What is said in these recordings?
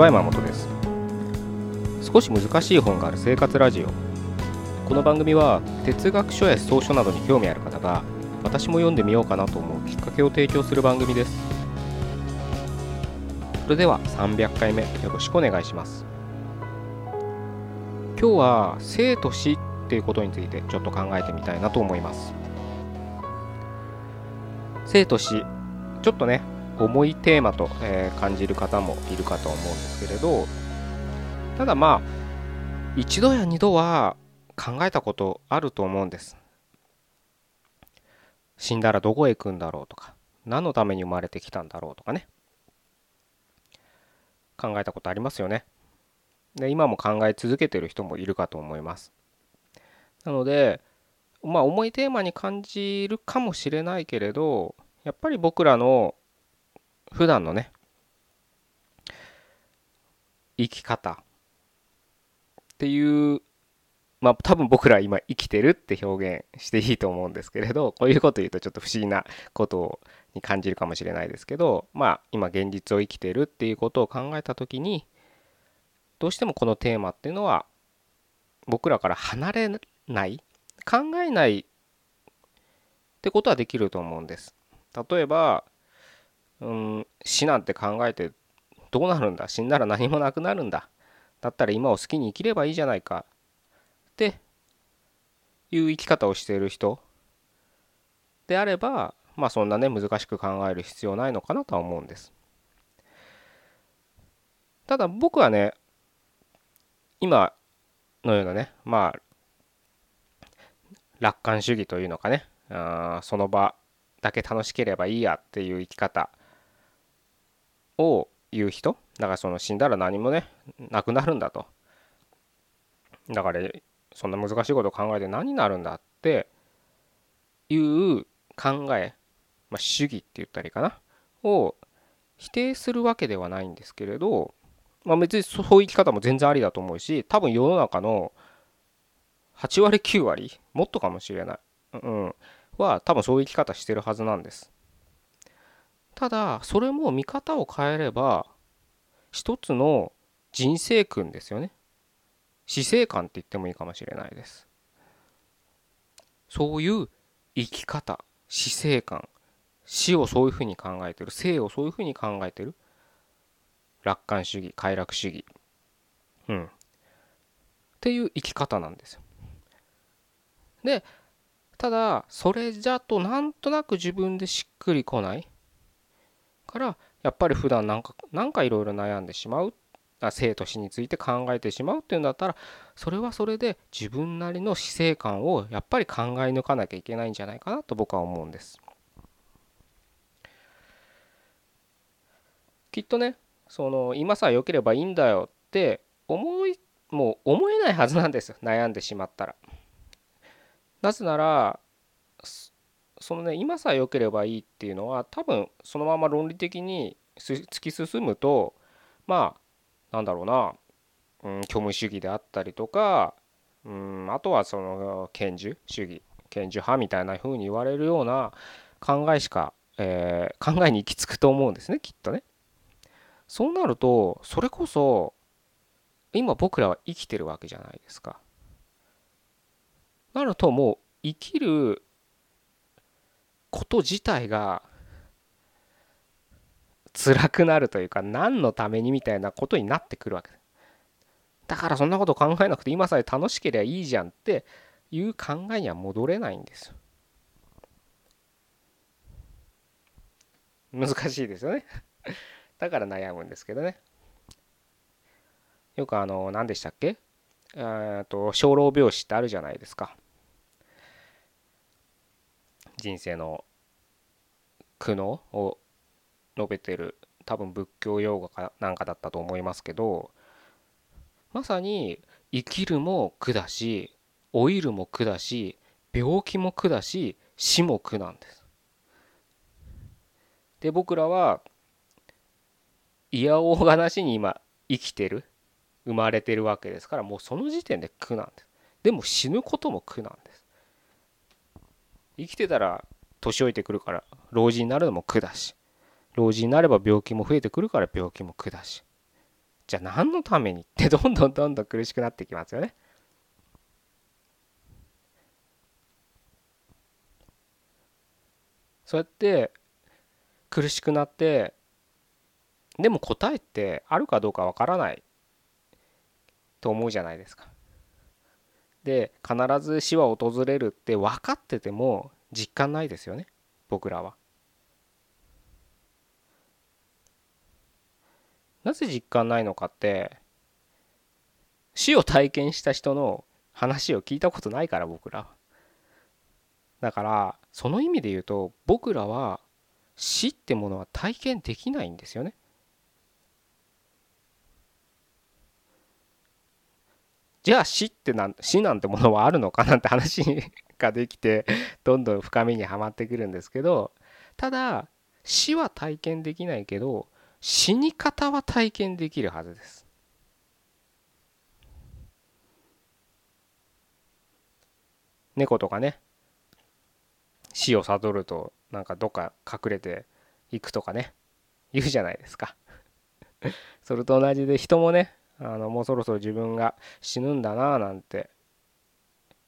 こんにちは山本です。少し難しい本がある生活ラジオ。この番組は哲学書や思想書などに興味ある方が私も読んでみようかなと思うきっかけを提供する番組です。それでは300回目よろしくお願いします。今日は生と死っていうことについてちょっと考えてみたいなと思います。生と死ちょっとね重いテーマと、え、感じる方もいるかと思うんですけれどただまあ一度や二度は考えたことあると思うんです。死んだらどこへ行くんだろうとか何のために生まれてきたんだろうとかね。考えたことありますよね。で今も考え続けてる人もいるかと思います。なのでまあ重いテーマに感じるかもしれないけれどやっぱり僕らの普段のね生き方っていうまあ多分僕ら今生きてるって表現していいと思うんですけれどこういうこと言うとちょっと不思議なことに感じるかもしれないですけどまあ今現実を生きてるっていうことを考えた時にどうしてもこのテーマっていうのは僕らから離れない考えないってことはできると思うんです。例えばうん死なんて考えてどうなるんだ？死んだら何もなくなるんだ？だったら今を好きに生きればいいじゃないか。っていう生き方をしている人。であればまあそんなね難しく考える必要ないのかなとは思うんです。ただ僕はね今のようなねまあ楽観主義というのかねあその場だけ楽しければいいやっていう生き方を言う人だからその死んだら何もねなくなるんだと。だからそんな難しいことを考えて何になるんだっていう考え、まあ、主義って言ったらいいかなを否定するわけではないんですけれど、まあ、別にそういう生き方も全然ありだと思うし多分世の中の8割9割もっとかもしれない、うん、は多分そういう生き方してるはずなんです。ただそれも見方を変えれば一つの人生訓ですよね。死生観って言ってもいいかもしれないです。そういう生き方死生観死をそういうふうに考えてる生をそういうふうに考えてる楽観主義快楽主義。うん。っていう生き方なんですよ。でただそれじゃとなんとなく自分でしっくりこない。からやっぱり普段なんかなんかいろいろ悩んでしまう生と死について考えてしまうっていうんだったらそれはそれで自分なりの死生観をやっぱり考え抜かなきゃいけないんじゃないかなと僕は思うんです。きっとねその今さえ良ければいいんだよって思いもう思えないはずなんです悩んでしまったら。なぜならそのね今さえ良ければいいっていうのは多分そのまま論理的に突き進むとまあなんだろうな、うん、虚無主義であったりとか、うん、あとはその賢樹主義賢樹派みたいな風に言われるような考えしか、えー、考えに行き着くと思うんですねきっとね。そうなるとそれこそ今僕らは生きてるわけじゃないですか。なるともう生きること自体が辛くなるというか何のためにみたいなことになってくるわけ。だからそんなこと考えなくて今さえ楽しければいいじゃんっていう考えには戻れないんですよ。難しいですよね。だから悩むんですけどね。よくあの何でしたっけ？えっと生老病死ってあるじゃないですか。人生の苦悩を述べてる多分仏教用語かなんかだったと思いますけどまさに生きるも苦だし老いるも苦だし病気も苦だし死も苦なんです。で僕らはいやおうがなしに今生きてる生まれてるわけですからもうその時点で苦なんです。でも死ぬことも苦なんです。生きてたら年老いてくるから老人になるのも苦だし老人になれば病気も増えてくるから病気も苦だしじゃあ何のためにってどんどんどんどん苦しくなってきますよね。そうやって苦しくなってでも答えってあるかどうかわからないと思うじゃないですか。で必ず死は訪れるって分かってても実感ないですよね僕らは。なぜ実感ないのかって死を体験した人の話を聞いたことないから僕ら。だからその意味で言うと僕らは死ってものは体験できないんですよね。じゃあ死ってなん死なんてものはあるのかなんて話ができて どんどん深みにはまってくるんですけどただ死は体験できないけど死に方は体験できるはずです。猫とかね。死を悟るとなんかどっか隠れていくとかね。言うじゃないですか。それと同じで人もねあのもうそろそろ自分が死ぬんだななんて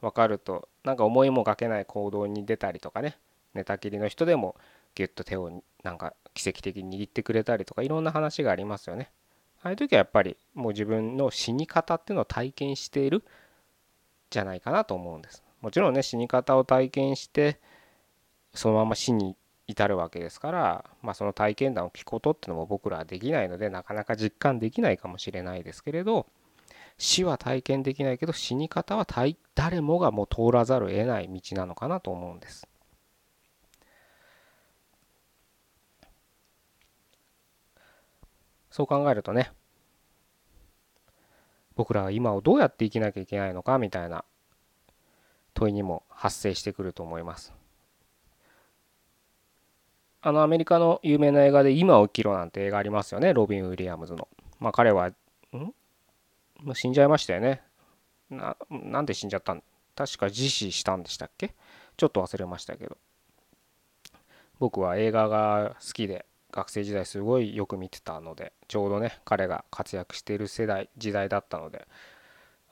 分かるとなんか思いもかけない行動に出たりとかね寝たきりの人でもギュッと手をなんか奇跡的に握ってくれたりとかいろんな話がありますよね。ああいう時はやっぱりもう自分の死に方っていうのを体験しているじゃないかなと思うんです。もちろんね死に方を体験してそのまま死に至るわけですから、まあ、その体験談を聞くことっていうのも僕らはできないのでなかなか実感できないかもしれないですけれど死は体験できないけど死に方は誰もがもう通らざるを得ない道なのかなと思うんです。そう考えるとね僕らは今をどうやって生きなきゃいけないのかみたいな問いにも発生してくると思います。あのアメリカの有名な映画で「今を生きろ」なんて映画ありますよね。ロビン・ウィリアムズの。まあ彼はん？死んじゃいましたよね。ななんで死んじゃったん？確か自死したんでしたっけ？ちょっと忘れましたけど。僕は映画が好きで学生時代すごいよく見てたのでちょうどね彼が活躍している世代時代だったので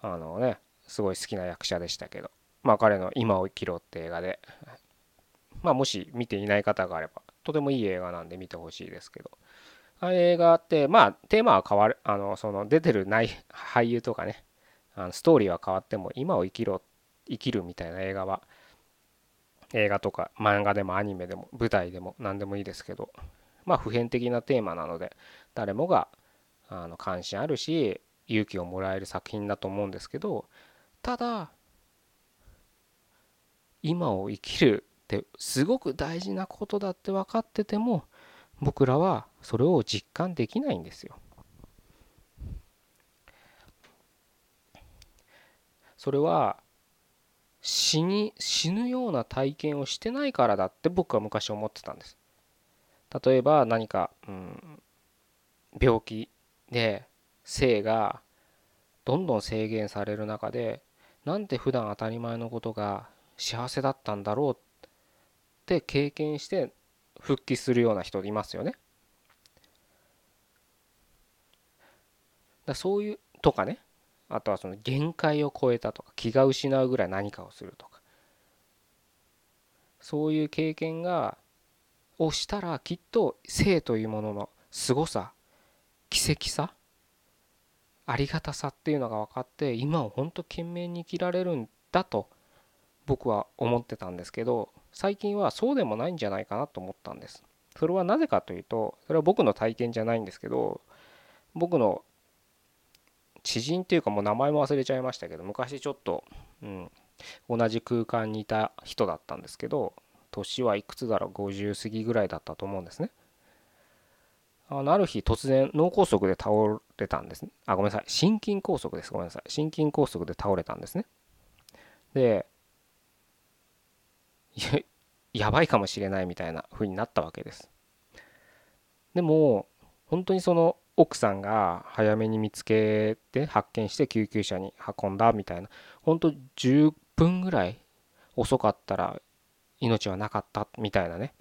あのねすごい好きな役者でしたけど。まあ彼の「今を生きろ」って映画で。まあもし見ていない方があれば。とてもいい映画なんで見てほしいですけど。あ映画ってまあテーマは変わるあのその出てる内俳優とかねあのストーリーは変わっても今を生きろ生きるみたいな映画は映画とか漫画でもアニメでも舞台でも何でもいいですけどまあ普遍的なテーマなので誰もがあの関心あるし勇気をもらえる作品だと思うんですけどただ今を生きるってすごく大事なことだって分かってても僕らはそれを実感できないんですよ。それは死に死ぬような体験をしてないからだって僕は昔思ってたんです。例えば何か、うん、病気で性がどんどん制限される中でなんて普段当たり前のことが幸せだったんだろうって経験して復帰するような人いますよね。だそういうとかねあとはその限界を超えたとか気が失うぐらい何かをするとかそういう経験がをしたらきっと生というものの凄さ奇跡さありがたさっていうのが分かって今を本当懸命に生きられるんだと僕は思ってたんですけど最近はそうでもないんじゃないかなと思ったんです。それはなぜかというとそれは僕の体験じゃないんですけど僕の知人っていうかもう名前も忘れちゃいましたけど昔ちょっと、うん、同じ空間にいた人だったんですけど年はいくつだろう50過ぎぐらいだったと思うんですね。あのある日突然脳梗塞で倒れたんです。ねあごめんなさい。心筋梗塞です。ごめんなさい。心筋梗塞で倒れたんですね。で やばいかもしれないみたいな風になったわけです。でも本当にその奥さんが早めに見つけて発見して救急車に運んだみたいな。本当10分ぐらい遅かったら命はなかったみたいなね。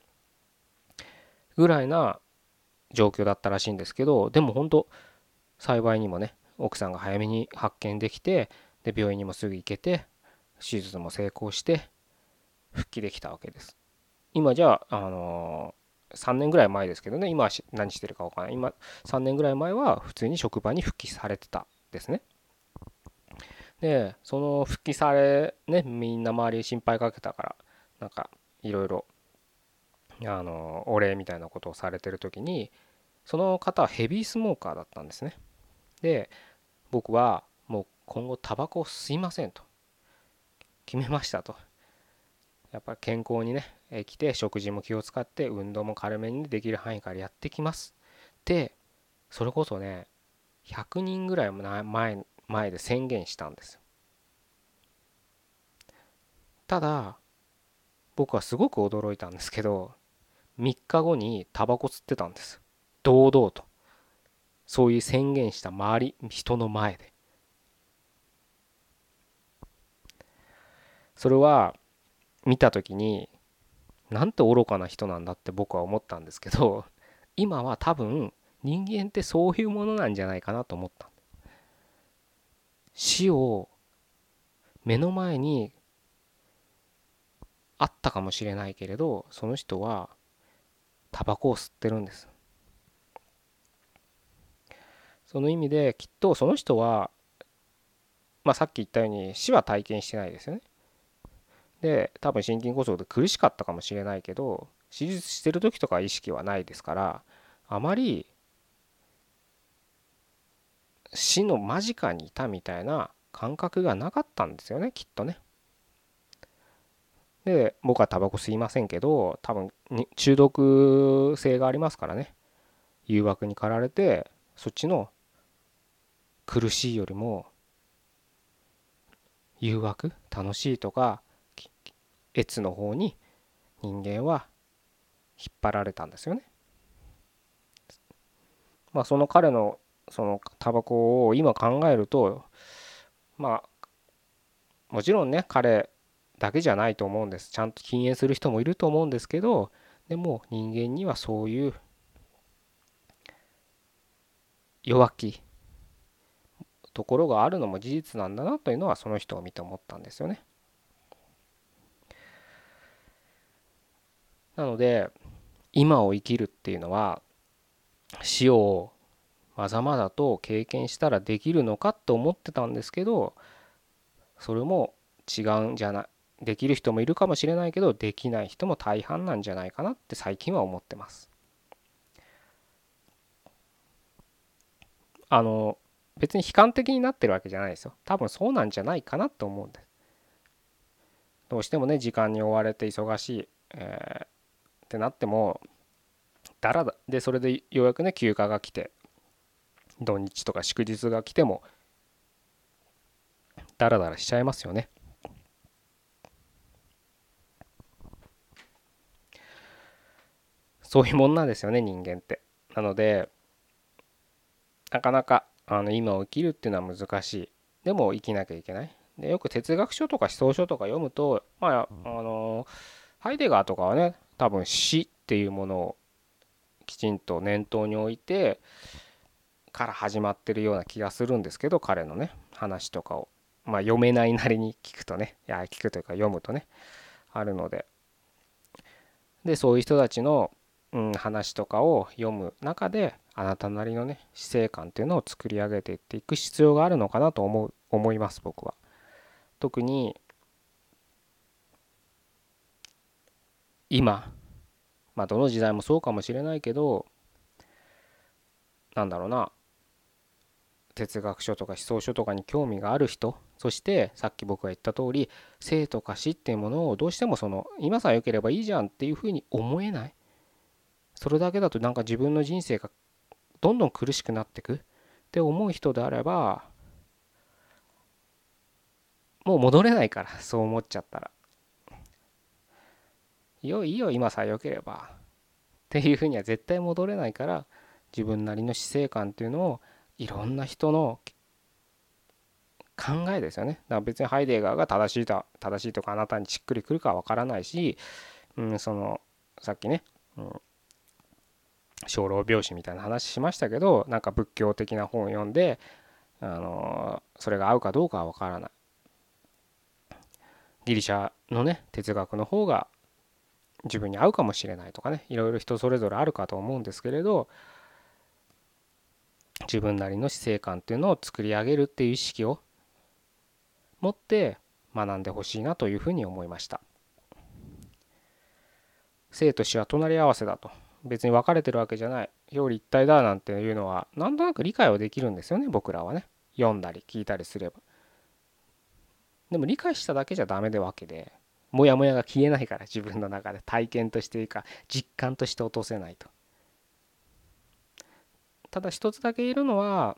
ぐらいな状況だったらしいんですけどでも本当幸いにもね奥さんが早めに発見できてで病院にもすぐ行けて手術も成功して復帰できたわけです。今じゃあ、あのー、3年ぐらい前ですけどね。今は何してるか分からない。今3年ぐらい前は普通に職場に復帰されてたですね。でその復帰されねみんな周り心配かけたからなんかいろいろあのお礼みたいなことをされてる時にその方はヘビースモーカーだったんですね。で僕はもう今後タバコを吸いませんと。決めましたと。やっぱり健康にね生きて食事も気を使って運動も軽めにできる範囲からやってきます。でそれこそね100人ぐらい前前で宣言したんですよ。ただ僕はすごく驚いたんですけど3日後にタバコ吸ってたんです。堂々と。そういう宣言した周り人の前で。それは見た時になんて愚かな人なんだって僕は思ったんですけど 今は多分人間ってそういうものなんじゃないかなと思った。死を目の前にあったかもしれないけれどその人はタバコを吸ってるんです。その意味できっとその人はまあさっき言ったように死は体験してないですよね。で多分心筋梗塞で苦しかったかもしれないけど手術してる時とか意識はないですからあまり死の間近にいたみたいな感覚がなかったんですよねきっとね。で僕はタバコ吸いませんけど多分中毒性がありますからね誘惑に駆られてそっちの苦しいよりも誘惑？楽しいとか越の方に人間は引っ張られたんですよね。まあその彼のそのタバコを今考えるとまあもちろんね彼だけじゃないと思うんですちゃんと禁煙する人もいると思うんですけどでも人間にはそういう弱気ところがあるのも事実なんだなというのはその人を見て思ったんですよね。なので今を生きるっていうのは死をまざまざと経験したらできるのかと思ってたんですけどそれも違うんじゃないできる人もいるかもしれないけどできない人も大半なんじゃないかなって最近は思ってます。あの別に悲観的になってるわけじゃないですよ。多分そうなんじゃないかなと思うんです。どうしてもね時間に追われて忙しい、えー、ってなってもだらだでそれでようやくね休暇が来て土日とか祝日が来てもダラダラしちゃいますよね。そういうもんなんですよね人間って。なのでなかなかあの今を生きるっていうのは難しい。でも生きなきゃいけない。でよく哲学書とか思想書とか読むとまああのハイデガーとかはね多分死っていうものをきちんと念頭に置いてから始まってるような気がするんですけど彼のね話とかをまあ読めないなりに聞くとねいや聞くというか読むとねあるのででそういう人たちの、うん、話とかを読む中であなたなりのね死生観っていうのを作り上げていっていく必要があるのかなと思う思います僕は。特に今。まあどの時代もそうかもしれないけどなんだろうな。哲学書とか思想書とかに興味がある人そしてさっき僕が言った通り生とか死っていうものをどうしてもその今さえ良ければいいじゃんっていうふうに思えない。それだけだとなんか自分の人生がどんどん苦しくなってくって思う人であればもう戻れないからそう思っちゃったら。よいいよ今さえ良ければっていうふうには絶対戻れないから自分なりの死生観っていうのをいろんな人の考えですよね。だから別にハイデガーが正しいと正しいとかあなたにしっくりくるかは分からないし、うん、そのさっきね、うん、生老病死みたいな話しましたけどなんか仏教的な本を読んであのそれが合うかどうかは分からないギリシャのね哲学の方が自分に合うかもしれないとかねいろいろ人それぞれあるかと思うんですけれど自分なりの死生観っていうのを作り上げるっていう意識を持って学んでほしいなというふうに思いました。生と死は隣り合わせだと。別に分かれてるわけじゃない。表裏一体だなんていうのはなんとなく理解はできるんですよね僕らはね。読んだり聞いたりすれば。でも理解しただけじゃダメでわけで。モヤモヤが消えないから自分の中で。体験としていいか実感として落とせないと。ただ一つだけ言えるのは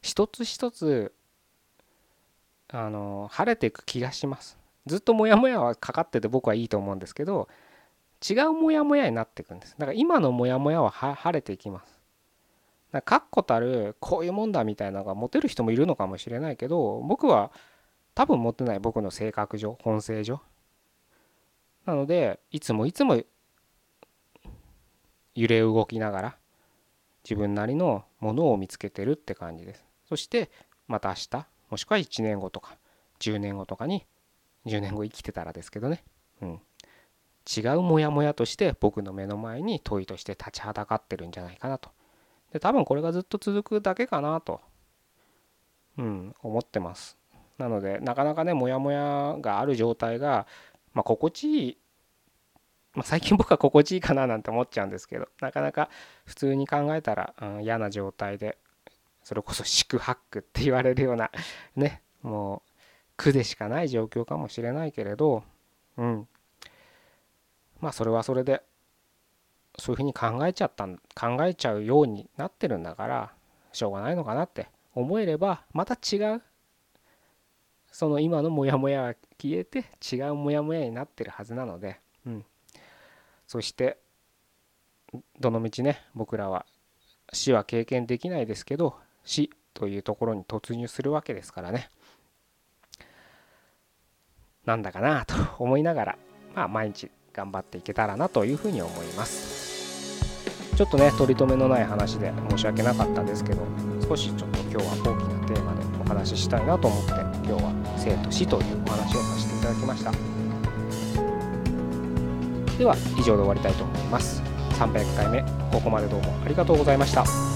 一つ一つあの晴れていく気がします。ずっとモヤモヤはかかってて僕はいいと思うんですけど違うモヤモヤになっていくんです。だから今のモヤモヤは晴れていきます。確固たるこういうもんだみたいなのが持てる人もいるのかもしれないけど僕は多分持ってない僕の性格上本性上。なのでいつもいつも揺れ動きながら自分なりのものを見つけてるって感じです。そしてまた明日もしくは1年後とか10年後とかに10年後生きてたらですけどね、うん、違うモヤモヤとして僕の目の前に問いとして立ちはだかってるんじゃないかなと。で多分これがずっと続くだけかなと、うん、思ってます。なのでなかなかねモヤモヤがある状態が、まあ、心地いい、まあ、最近僕は心地いいかななんて思っちゃうんですけどなかなか普通に考えたら、うん、嫌な状態でそれこそ四苦八苦って言われるようなねもう苦でしかない状況かもしれないけれどうん。まあそれはそれでそういうふうに考えちゃった考えちゃうようになってるんだからしょうがないのかなって思えればまた違うその今のモヤモヤが消えて違うモヤモヤになってるはずなので、うん、そしてどのみちね僕らは死は経験できないですけど死というところに突入するわけですからね。なんだかなと思いながら、まあ、毎日頑張っていけたらなというふうに思います。ちょっとね取り留めのない話で申し訳なかったですけど少しちょっと今日は大きなテーマでお話ししたいなと思って今日は生と死というお話をさせていただきました。では以上で終わりたいと思います。300回目ここまでどうもありがとうございました。